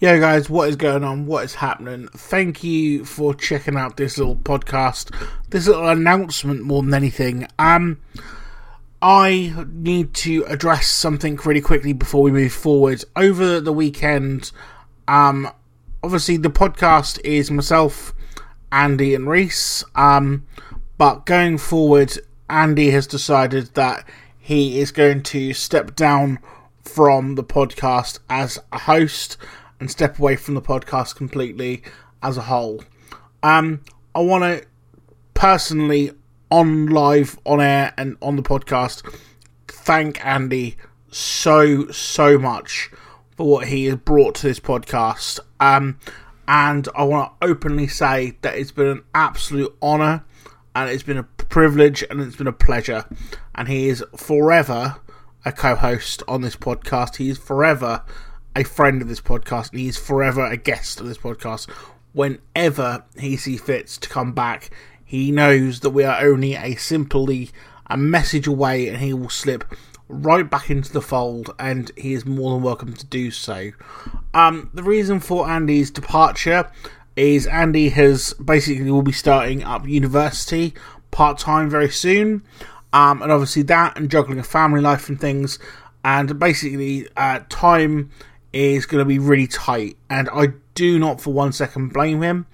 Yo, guys, what is going on? What is happening? Thank you for checking out this little podcast, this little announcement more than anything. Um, I need to address something really quickly before we move forward. Over the weekend, um, obviously the podcast is myself, Andy, and Rhys. Um, but going forward, Andy has decided that he is going to step down from the podcast as a host and step away from the podcast completely as a whole. Um, I want to personally, on live, on air, and on the podcast, thank Andy so, so much for what he has brought to this podcast. Um, and I want to openly say that it's been an absolute honour and it's been a privilege and it's been a pleasure. And he is forever a co host on this podcast. He is forever a friend of this podcast, and he's forever a guest of this podcast. Whenever he sees fits to come back, he knows that we are only a simply a message away, and he will slip right back into the fold, and he is more than welcome to do so. Um, the reason for Andy's departure is Andy has basically will be starting up university part time very soon, um, and obviously that and juggling a family life and things, and basically uh, time is going to be really tight, and I do not for one second blame him,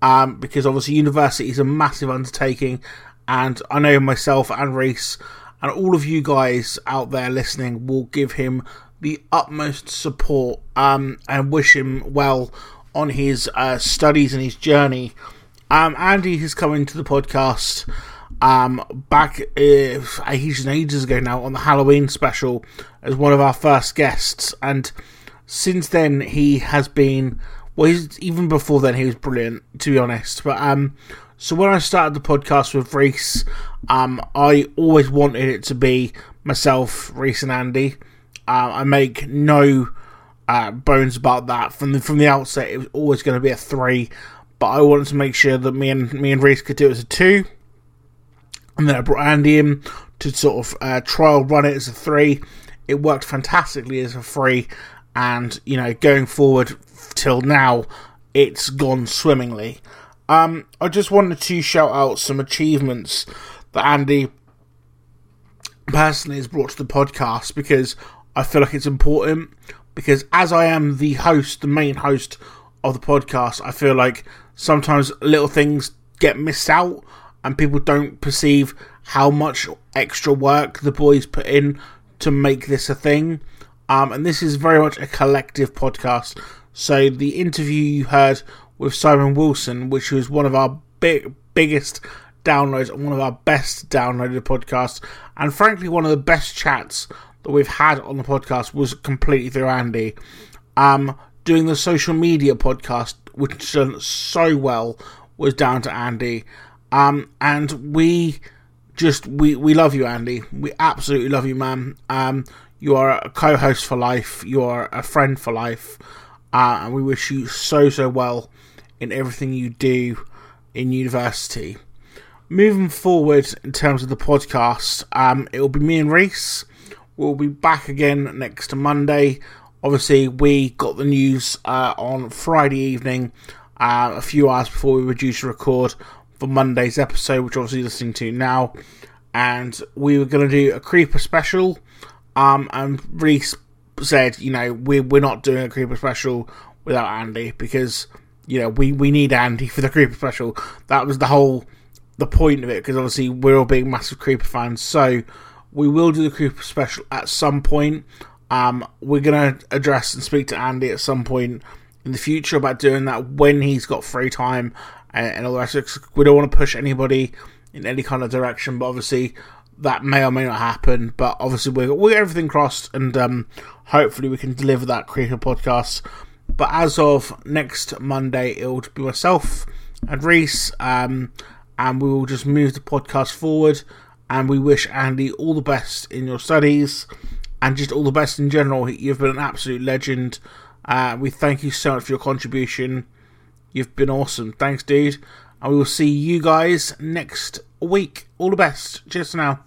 um, because obviously university is a massive undertaking, and I know myself and Rhys and all of you guys out there listening will give him the utmost support um, and wish him well on his uh, studies and his journey. Um, Andy has come into the podcast um, back ages and ages ago now on the Halloween special as one of our first guests, and since then he has been well even before then he was brilliant to be honest. But um so when i started the podcast with rhys um i always wanted it to be myself rhys and andy. Uh, i make no uh, bones about that. From the from the outset it was always going to be a three but i wanted to make sure that me and me and rhys could do it as a two. And then i brought andy in to sort of uh, trial run it as a three. It worked fantastically as a three and you know going forward till now it's gone swimmingly. Um, i just wanted to shout out some achievements that andy personally has brought to the podcast because i feel like it's important. Because as i am the host the main host of the podcast i feel like sometimes little things get missed out and people don't perceive how much extra work the boys put in to make this a thing um, and this is very much a collective podcast. So the interview you heard with Simon Wilson, which was one of our big biggest downloads and one of our best downloaded podcasts, and frankly one of the best chats that we've had on the podcast was completely through Andy. Um, doing the social media podcast, which done so well, was down to Andy. Um, and we just we we love you, Andy. We absolutely love you, man. Um, you are a co host for life. You are a friend for life. Uh, and we wish you so, so well in everything you do in university. Moving forward in terms of the podcast, um, it will be me and Rhys. We'll be back again next Monday. Obviously, we got the news uh, on Friday evening, uh, a few hours before we were due to record for Monday's episode, which obviously you're listening to now. And we were going to do a Creeper special um, and Rhys said, you know, we're we're not doing a creeper special without Andy because you know we we need Andy for the creeper special. That was the whole the point of it because obviously we're all being massive creeper fans. So we will do the creeper special at some point. Um, we're gonna address and speak to Andy at some point in the future about doing that when he's got free time and, and all the rest. We don't want to push anybody in any kind of direction, but obviously that may or may not happen, but obviously we'll, we'll everything crossed and um, hopefully we can deliver that creeper podcast. But as of next Monday, it'll be myself and Rhys, um, and we will just move the podcast forward. And we wish Andy all the best in your studies and just all the best in general. You've been an absolute legend. Uh, we thank you so much for your contribution. You've been awesome. Thanks, dude. And we will see you guys next week. All the best. Cheers now.